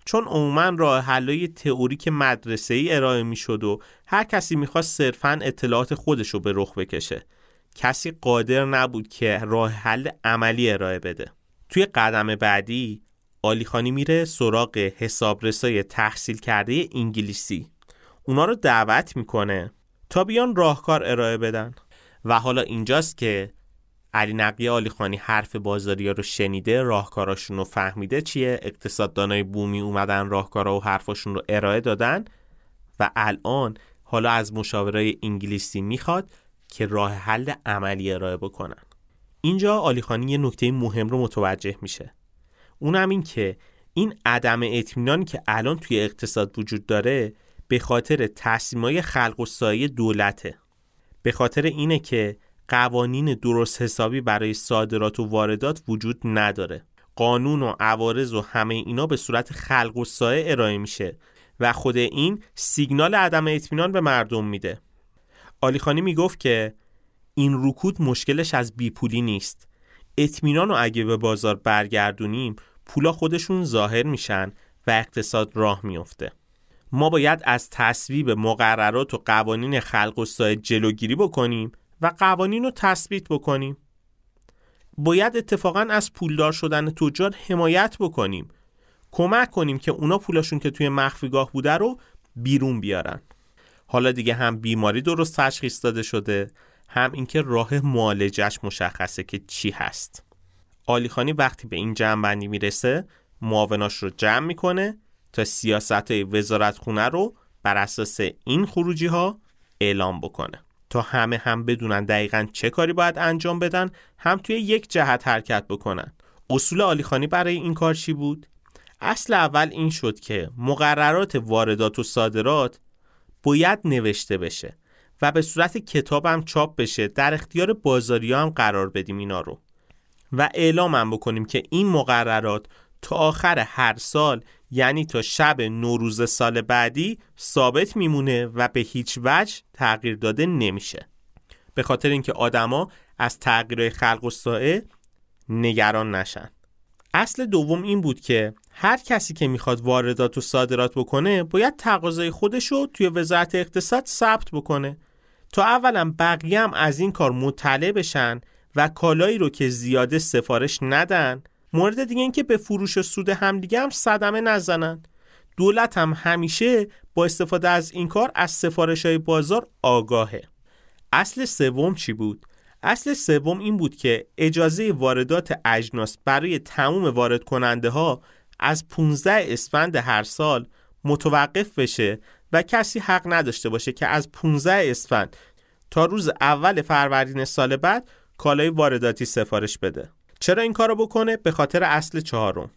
چون عموما راه حلای تئوریک مدرسه ای ارائه می شد و هر کسی می‌خواست صرفا اطلاعات خودش رو به رخ بکشه. کسی قادر نبود که راه حل عملی ارائه بده. توی قدم بعدی آلیخانی میره سراغ حسابرسای تحصیل کرده انگلیسی. اونا رو دعوت می‌کنه تا بیان راهکار ارائه بدن. و حالا اینجاست که علی نقی آلیخانی حرف بازاریا رو شنیده راهکاراشون رو فهمیده چیه اقتصاددانای بومی اومدن راهکارا و حرفاشون رو ارائه دادن. و الان حالا از مشاورای انگلیسی می‌خواد که راه حل عملی ارائه بکنن. اینجا آلیخانی یه نکته مهم رو متوجه میشه. اونم این که این عدم اطمینانی که الان توی اقتصاد وجود داره به خاطر تصمیمای خلق و سایه دولته. به خاطر اینه که قوانین درست حسابی برای صادرات و واردات وجود نداره. قانون و عوارض و همه اینا به صورت خلق و سایه ارائه میشه و خود این سیگنال عدم اطمینان به مردم میده. آلیخانی می‌گفت که این رکود مشکلش از بیپولی نیست. اطمینان رو اگه به بازار برگردونیم پولا خودشون ظاهر میشن و اقتصاد راه میفته ما باید از تصویب مقررات و قوانین خلق و سایه جلوگیری بکنیم و قوانین رو تثبیت بکنیم. باید اتفاقا از پولدار شدن تجار حمایت بکنیم. کمک کنیم که اونا پولاشون که توی مخفیگاه بوده رو بیرون بیارن. حالا دیگه هم بیماری درست تشخیص داده شده هم اینکه راه معالجش مشخصه که چی هست. آلیخانی وقتی به این جمع بندی می‌رسه معاوناش رو جمع می‌کنه تا سیاست وزارت خونه رو بر اساس این خروجی ها اعلام بکنه. تا همه هم بدونن دقیقا چه کاری باید انجام بدن هم توی یک جهت حرکت بکنن. اصول آلیخانی برای این کار چی بود؟ اصل اول این شد که مقررات واردات و صادرات باید نوشته بشه و به صورت کتاب هم چاپ بشه در اختیار بازاری هم قرار بدیم اینا رو. و اعلام هم بکنیم که این مقررات تا آخر هر سال یعنی تا شب نوروز سال بعدی ثابت میمونه و به هیچ وجه تغییر داده نمیشه. به خاطر اینکه آدما از تغییر خلق و سائه نگران نشن. اصل دوم این بود که هر کسی که می‌خواد واردات و صادرات بکنه باید تقاضای خودش رو توی وزارت اقتصاد ثبت بکنه تا اولا بقیه هم از این کار مطلع بشن و کالایی رو که زیاده سفارش ندن. مورد دیگه این که به فروش و سود همدیگه هم صدمه نزنن. دولت هم همیشه با استفاده از این کار از سفارش های بازار آگاهه. اصل سوم چی بود؟ اصل سوم این بود که اجازه واردات اجناس برای تموم وارد کننده ها از 15 اسفند هر سال متوقف بشه و کسی حق نداشته باشه که از 15 اسفند تا روز اول فروردین سال بعد کالای وارداتی سفارش بده. چرا این کارو بکنه؟ به خاطر اصل چهارم.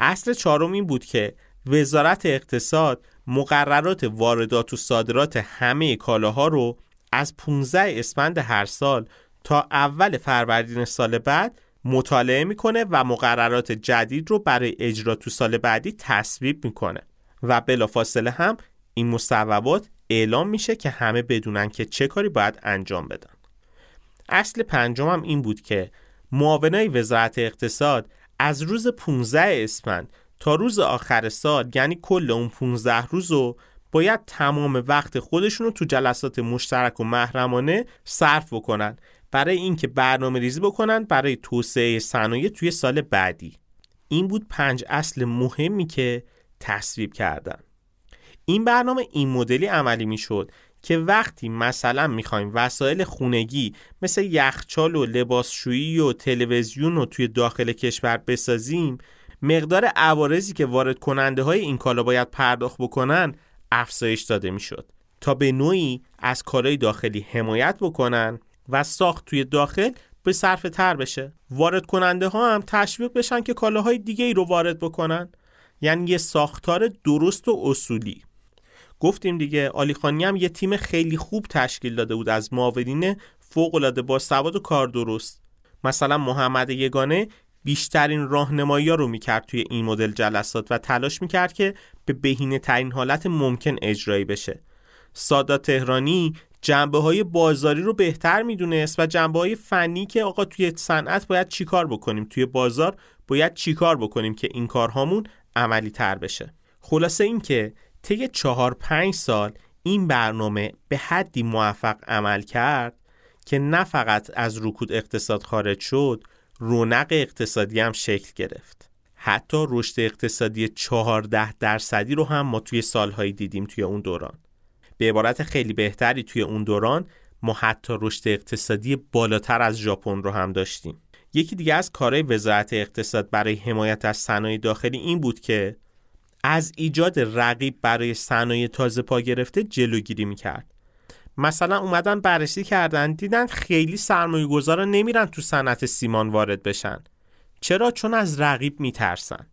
اصل چهارم این بود که وزارت اقتصاد مقررات واردات و صادرات همه کالاها رو از 15 اسفند هر سال تا اول فروردین سال بعد مطالعه می‌کنه و مقررات جدید رو برای اجرا تو سال بعدی تصویب می‌کنه. و بلافاصله هم این مصوبات اعلام میشه که همه بدونن که چه کاری باید انجام بدن. اصل پنجم این بود که معاونای وزارت اقتصاد از روز 15 اسفند تا روز آخر سال یعنی کل اون 15 روز رو باید تمام وقت خودشون رو تو جلسات مشترک و محرمانه صرف بکنن. برای اینکه برنامه ریزی بکنن برای توسعه صنایع توی سال بعدی. این بود پنج اصل مهمی که تصویب کردن. این برنامه این مدلی عملی می‌شد که وقتی مثلا می‌خوایم وسایل خونگی مثل یخچال و لباسشویی و تلویزیون رو توی داخل کشور بسازیم مقدار عوارضی که وارد کننده های این کالا باید پرداخت بکنن افزایش داده می‌شد تا به نوعی از کالای داخلی حمایت بکنن و ساخت توی داخل به صرف تر بشه. وارد کننده ها هم تشویق بشن که کالاهای دیگه ای رو وارد بکنن. یعنی یه ساختار درست و اصولی. گفتیم دیگه آلیخانی هم یه تیم خیلی خوب تشکیل داده بود از معاونین فوق العاده با سواد و کار درست. مثلا محمد یگانه بیشترین راهنمایی رو می‌کرد توی این مدل جلسات و تلاش می‌کرد که به بهینه ترین حالت ممکن اجرایی بشه. سادا تهرانی جنبه های بازاری رو بهتر می‌دونست و جنبه های فنی که آقا توی صنعت باید چیکار بکنیم؟ توی بازار باید چیکار بکنیم که این کارهامون عملی تر بشه؟ خلاصه این که طی چهار پنج سال این برنامه به حدی موفق عمل کرد که نه فقط از رکود اقتصاد خارج شد رونق اقتصادی هم شکل گرفت. حتی رشد اقتصادی 14 درصدی رو هم ما توی سالهایی دیدیم توی اون دوران. به عبارت خیلی بهتری توی اون دوران ما حتی رشد اقتصادی بالاتر از ژاپن رو هم داشتیم. یکی دیگه از کارهای وزارت اقتصاد برای حمایت از صنایع داخلی این بود که از ایجاد رقیب برای صنایع تازه پا گرفته جلوگیری می‌کرد. مثلا اومدن بررسی کردن دیدن خیلی سرمایه گذارا نمیرن تو صنعت سیمان وارد بشن. چرا؟ چون از رقیب میترسن.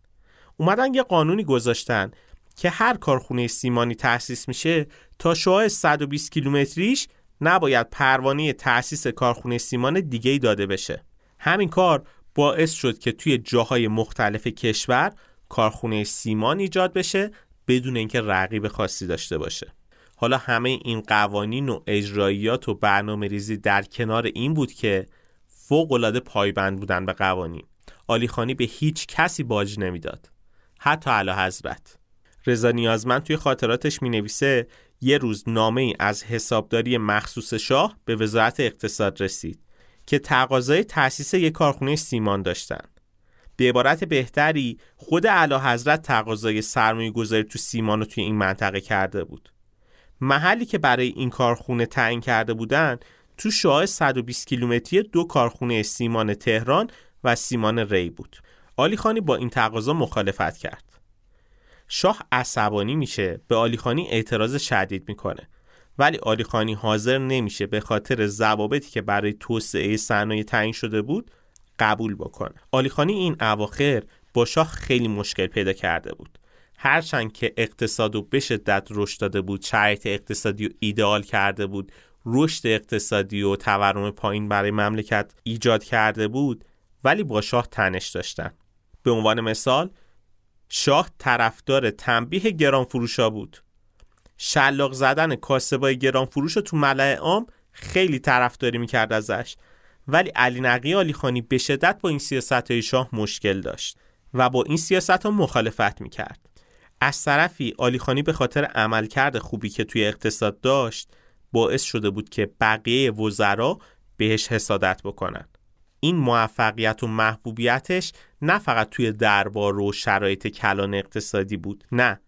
اومدن یه قانونی گذاشتن. که هر کارخونه سیمانی تأسیس میشه تا شعاع 120 کیلومتریش نباید پروانه تأسیس کارخونه سیمان دیگه ای داده بشه. همین کار باعث شد که توی جاهای مختلف کشور کارخونه سیمان ایجاد بشه بدون اینکه رقیب خاصی داشته باشه. حالا همه این قوانین و اجراییات و برنامه ریزی در کنار این بود که فوق العاده پایبند بودن به قوانین. آلیخانی به هیچ کسی باج نمی‌داد. حتی اعلی حضرت رضا نیازمند توی خاطراتش می نویسه یه روز نامه ای از حسابداری مخصوص شاه به وزارت اقتصاد رسید که تقاضای تأسیس یک کارخونه سیمان داشتن. به عبارت بهتری خود اعلی حضرت تقاضای سرمایه گذاری تو سیمان رو توی این منطقه کرده بود. محلی که برای این کارخونه تعیین کرده بودن تو شعاع 120 کیلومتری دو کارخونه سیمان تهران و سیمان ری بود. آلی خانی با این تقاضا مخالفت کرد. شاه عصبانی میشه به آلی خانی اعتراض شدید می‌کنه. ولی آلیخانی حاضر نمیشه به خاطر ضوابطی که برای توسعه صنایع تعیین شده بود قبول بکنه. آلیخانی این اواخر با شاه خیلی مشکل پیدا کرده بود. هرچند که اقتصاد و به شدت رشد داده بود شرایط اقتصادی و ایدئال کرده بود رشد اقتصادی و تورم پایین برای مملکت ایجاد کرده بود ولی با شاه تنش داشتن. به عنوان مثال شاه طرفدار تنبیه گران فروشا بود. شلاق زدن کاسبای گران فروش رو تو ملع عام خیلی طرفداری می‌کرد ازش. ولی علی نقی علی خانی به شدت با این سیاست های شاه مشکل داشت و با این سیاست ها مخالفت می‌کرد. از طرفی علی خانی به خاطر عملکرد خوبی که توی اقتصاد داشت باعث شده بود که بقیه وزرا بهش حسادت بکنن. این موفقیت و محبوبیتش نه فقط توی دربار و شرایط کلان اقتصادی بود نه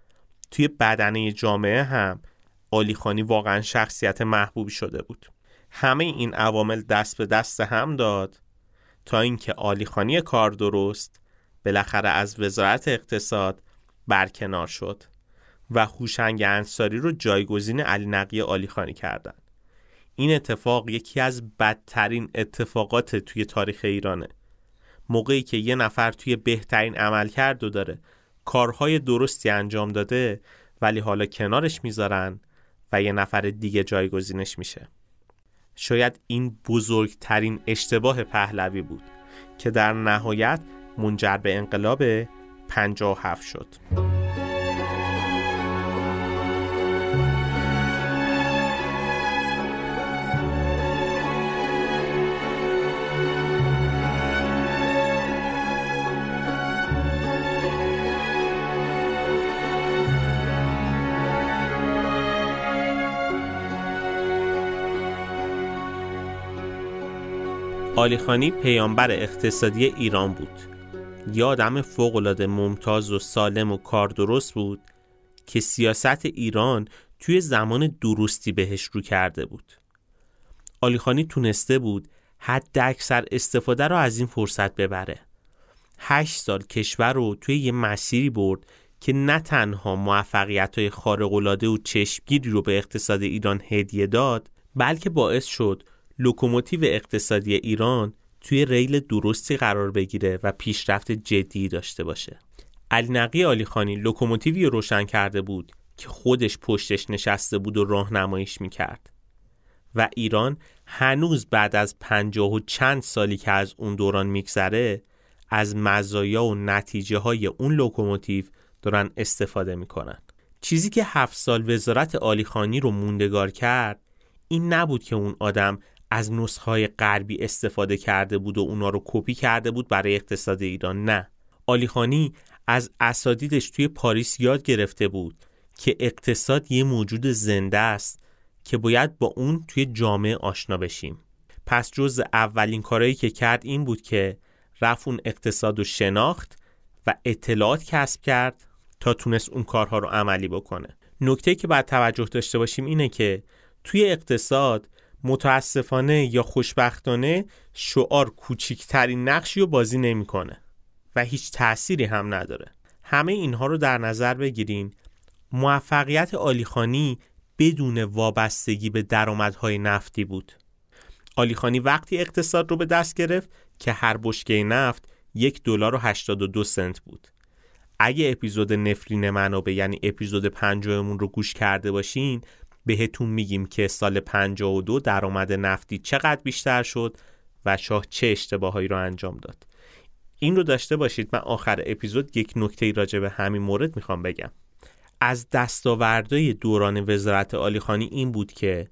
توی بدنه جامعه هم آلیخانی واقعا شخصیت محبوبی شده بود. همه این عوامل دست به دست هم داد تا اینکه آلیخانی کار درست بالاخره از وزارت اقتصاد برکنار شد و هوشنگ انصاری رو جایگزین علی نقی آلیخانی کردن. این اتفاق یکی از بدترین اتفاقات توی تاریخ ایرانه. موقعی که یه نفر توی بهترین عمل کرد و داره کارهای درستی انجام داده ولی حالا کنارش می‌ذارن و یه نفر دیگه جایگزینش میشه. شاید این بزرگترین اشتباه پهلوی بود که در نهایت منجر به انقلاب 57 شد. آلیخانی پیامبر اقتصادی ایران بود. یه آدم فوقالعاده ممتاز و سالم و کار درست بود که سیاست ایران توی زمان درستی بهش رو کرده بود. آلیخانی تونسته بود حد اکثر استفاده رو از این فرصت ببره. هشت سال کشور رو توی یه مسیری برد که نه تنها موفقیت های و چشمگیری رو به اقتصاد ایران هدیه داد بلکه باعث شد لوکوموتیو اقتصادی ایران توی ریل درستی قرار بگیره و پیشرفت جدی داشته باشه. علینقی عالیخانی لوکوموتیوی روشن کرده بود که خودش پشتش نشسته بود و راهنماییش می‌کرد و ایران هنوز بعد از پنجاه و چند سالی که از اون دوران میگذره از مزایا و نتیجه های اون لوکوموتیو دارن استفاده می‌کنن چیزی که هفت سال وزارت خانی رو موندگار کرد این نبود که اون آدم از نسخه غربی استفاده کرده بود و اونا رو کپی کرده بود برای اقتصاد ایران. نه. آلیخانی از اساتیدش توی پاریس یاد گرفته بود که اقتصاد یه موجود زنده است که باید با اون توی جامعه آشنا بشیم. پس جز اولین کارهایی که کرد این بود که رفت اون اقتصاد و شناخت و اطلاعات کسب کرد تا تونست اون کارها رو عملی بکنه. نکته که باید توجه داشته باشیم اینه که توی اقتصاد متاسفانه یا خوشبختانه شعار کوچکترین نقشی رو بازی نمی‌کنه و هیچ تأثیری هم نداره. همه اینها رو در نظر بگیرین. موفقیت آلیخانی بدون وابستگی به درآمدهای نفتی بود. آلیخانی وقتی اقتصاد رو به دست گرفت که هر بشکه نفت یک دلار و 82 سنت بود. اگه اپیزود نفرین منابع یعنی اپیزود پنجمون رو گوش کرده باشین بهتون میگیم که سال 52 درآمد نفتی چقدر بیشتر شد و شاه چه اشتباهایی رو انجام داد. این رو داشته باشید. من آخر اپیزود یک نکته راجع به همین مورد می‌خوام بگم. از دستاوردهای دوران وزارت عالیخانی این بود که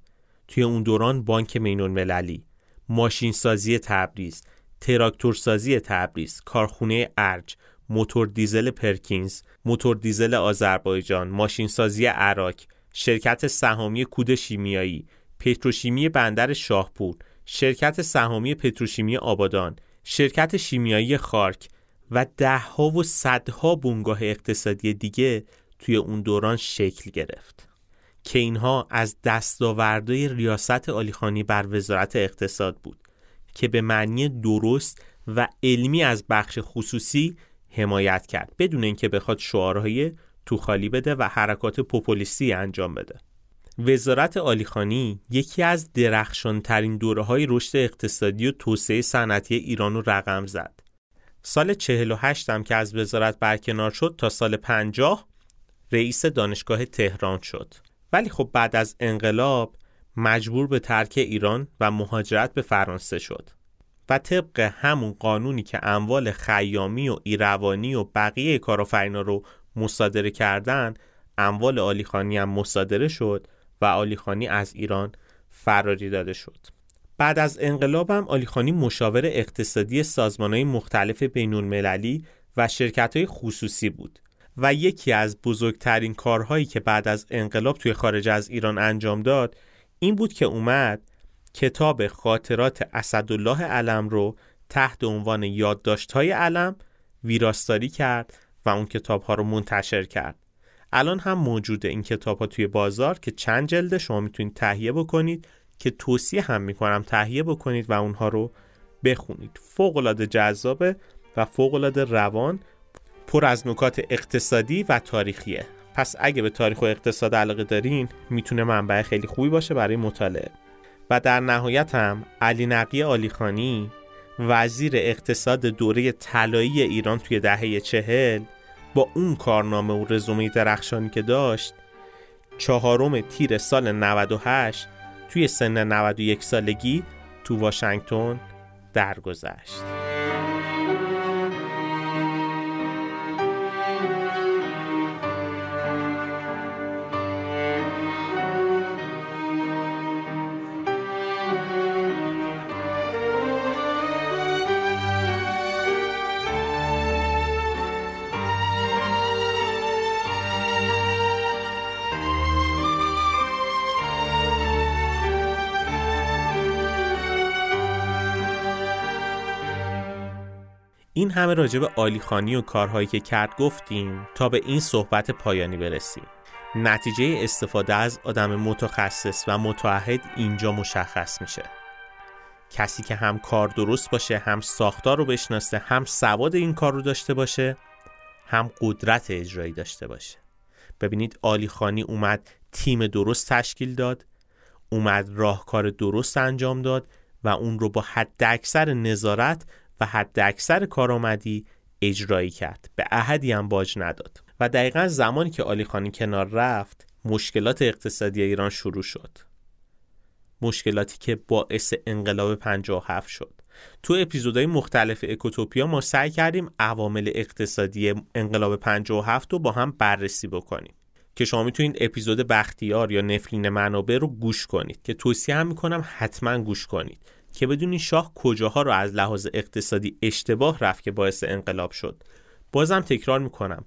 توی اون دوران بانک مینون مللی ماشین سازی تبریز تراکتور سازی تبریز کارخونه ارج موتور دیزل پرکینز موتور دیزل آذربایجان ماشین سازی عراق شرکت سهامی کود شیمیایی، پتروشیمی بندر شاهپور، شرکت سهامی پتروشیمی آبادان، شرکت شیمیایی خارک و دهها و صدها بنگاه اقتصادی دیگه توی اون دوران شکل گرفت که اینها از دستاوردهای ریاست آلیخانی بر وزارت اقتصاد بود که به معنی درست و علمی از بخش خصوصی حمایت کرد بدون اینکه بخواد شعارهای تو خالی بده و حرکات پوپولیستی انجام بده وزارت آلیخانی یکی از درخشانترین دوره های رشد اقتصادی و توسعه صنعتی ایران رو رقم زد. سال 48 هم که از وزارت برکنار شد تا سال 50 رئیس دانشگاه تهران شد. ولی خب بعد از انقلاب مجبور به ترک ایران و مهاجرت به فرانسه شد. و طبق همون قانونی که اموال خیامی و ایروانی و بقیه کارآفرینا رو مصادره کردن اموال آلیخانی هم مصادره شد و آلیخانی از ایران فراری داده شد. بعد از انقلاب هم آلیخانی مشاور اقتصادی سازمان های مختلف بینون مللی و شرکت های خصوصی بود و یکی از بزرگترین کارهایی که بعد از انقلاب توی خارج از ایران انجام داد این بود که اومد کتاب خاطرات اسدالله علم رو تحت عنوان یادداشت‌های علم ویراستاری کرد و اون کتاب ها رو منتشر کرد. الان هم موجوده این کتاب ها توی بازار که چند جلده شما می‌تونید تهیه بکنید که توصیه هم می‌کنم تهیه بکنید و اونها رو بخونید. فوق جذابه و فوق روان پر از نکات اقتصادی و تاریخیه. پس اگه به تاریخ و اقتصاد علاقه دارین می‌تونه منبع خیلی خوبی باشه برای مطالعه. و در نهایت هم علی نقی آلیخانی وزیر اقتصاد دوره طلایی ایران توی دهه چهل با اون کارنامه و رزومه درخشانی که داشت چهارم تیر سال 98 توی سن 91 سالگی تو واشنگتن درگذشت. این همه راجع به آلیخانی و کارهایی که کرد گفتیم تا به این صحبت پایانی برسیم. نتیجه استفاده از آدم متخصص و متعهد اینجا مشخص میشه. کسی که هم کار درست باشه هم ساختار رو بشناسه هم سواد این کار رو داشته باشه هم قدرت اجرایی داشته باشه. ببینید آلیخانی اومد تیم درست تشکیل داد اومد راهکار درست انجام داد و اون رو با حد اکثر نظارت و حد اکثر کارآمدی اجرایی کرد. به احدی هم باج نداد. و دقیقا زمانی که آلی خانی کنار رفت مشکلات اقتصادی ایران شروع شد. مشکلاتی که باعث انقلاب 57 شد. تو اپیزودهای مختلف اکوتوپیا ما سعی کردیم عوامل اقتصادی انقلاب 57 رو با هم بررسی بکنیم. که شما می‌تونید اپیزود بختیار یا نفلین منابع رو گوش کنید. که توصیه هم می‌کنم حتما گوش کنید. که بدونی شاه کجاها رو از لحاظ اقتصادی اشتباه رفت که باعث انقلاب شد. بازم تکرار می‌کنم.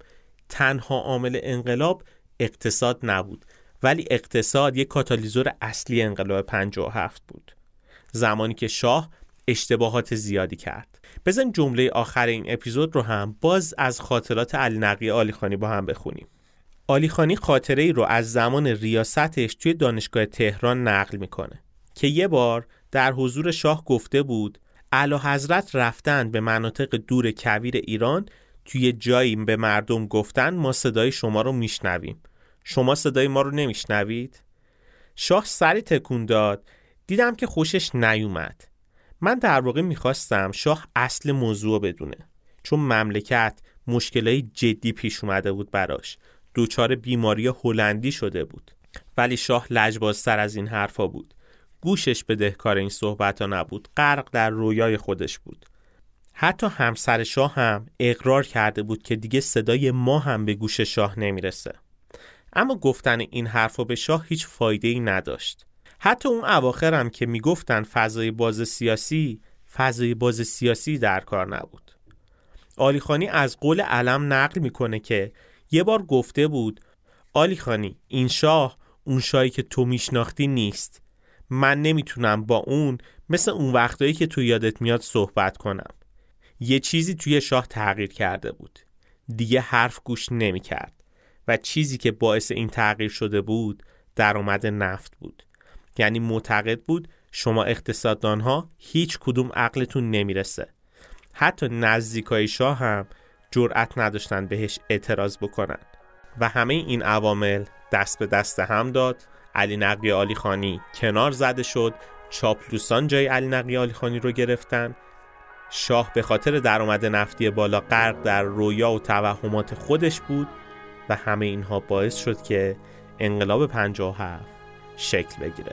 تنها عامل انقلاب اقتصاد نبود ولی اقتصاد یک کاتالیزور اصلی انقلاب 57 بود. زمانی که شاه اشتباهات زیادی کرد. بزن جمله آخر این اپیزود رو هم باز از خاطرات علی نقی آلیخانی با هم بخونیم. آلیخانی خاطره ای رو از زمان ریاستش توی دانشگاه تهران نقل می‌کنه که یه بار در حضور شاه گفته بود اعلی حضرت رفتن به مناطق دور کویر ایران توی جایی به مردم گفتن ما صدای شما رو میشنویم. شما صدای ما رو نمیشنوید؟ شاه سری تکون داد. دیدم که خوشش نیومد. من در واقع می‌خواستم شاه اصل موضوع بدونه چون مملکت مشکلای جدی پیش اومده بود براش. دوچار بیماری هلندی شده بود. ولی شاه لجبازتر از این حرفا بود. گوشش بدهکار این صحبت ها نبود. غرق در رویای خودش بود. حتی همسر شاه هم اقرار کرده بود که دیگه صدای ما هم به گوش شاه نمی‌رسه. اما گفتن این حرفا به شاه هیچ فایده ای نداشت. حتی اون اواخر هم که می‌گفتن فضای باز سیاسی فضای باز سیاسی در کار نبود. آلیخانی از قول علم نقل می‌کنه که یه بار گفته بود آلیخانی این شاه اون شاهی که تو میشناختی نیست. من نمی‌تونم با اون مثل اون وقتایی که تو یادت میاد صحبت کنم. یه چیزی توی شاه تغییر کرده بود. دیگه حرف گوش نمی‌کرد و چیزی که باعث این تغییر شده بود درآمد نفت بود. یعنی معتقد بود شما اقتصاددان ها هیچ کدوم عقلتون نمی‌رسه. حتی نزدیکای شاه هم جرأت نداشتن بهش اعتراض بکنن. و همه این عوامل دست به دست هم داد. علی نقی علی خانی کنار زده شد. چاپلوسان جای علی نقی علی خانی رو گرفتن. شاه به خاطر درآمد نفتی بالا غرق در رویا و توهمات خودش بود و همه اینها باعث شد که انقلاب 57 شکل بگیره.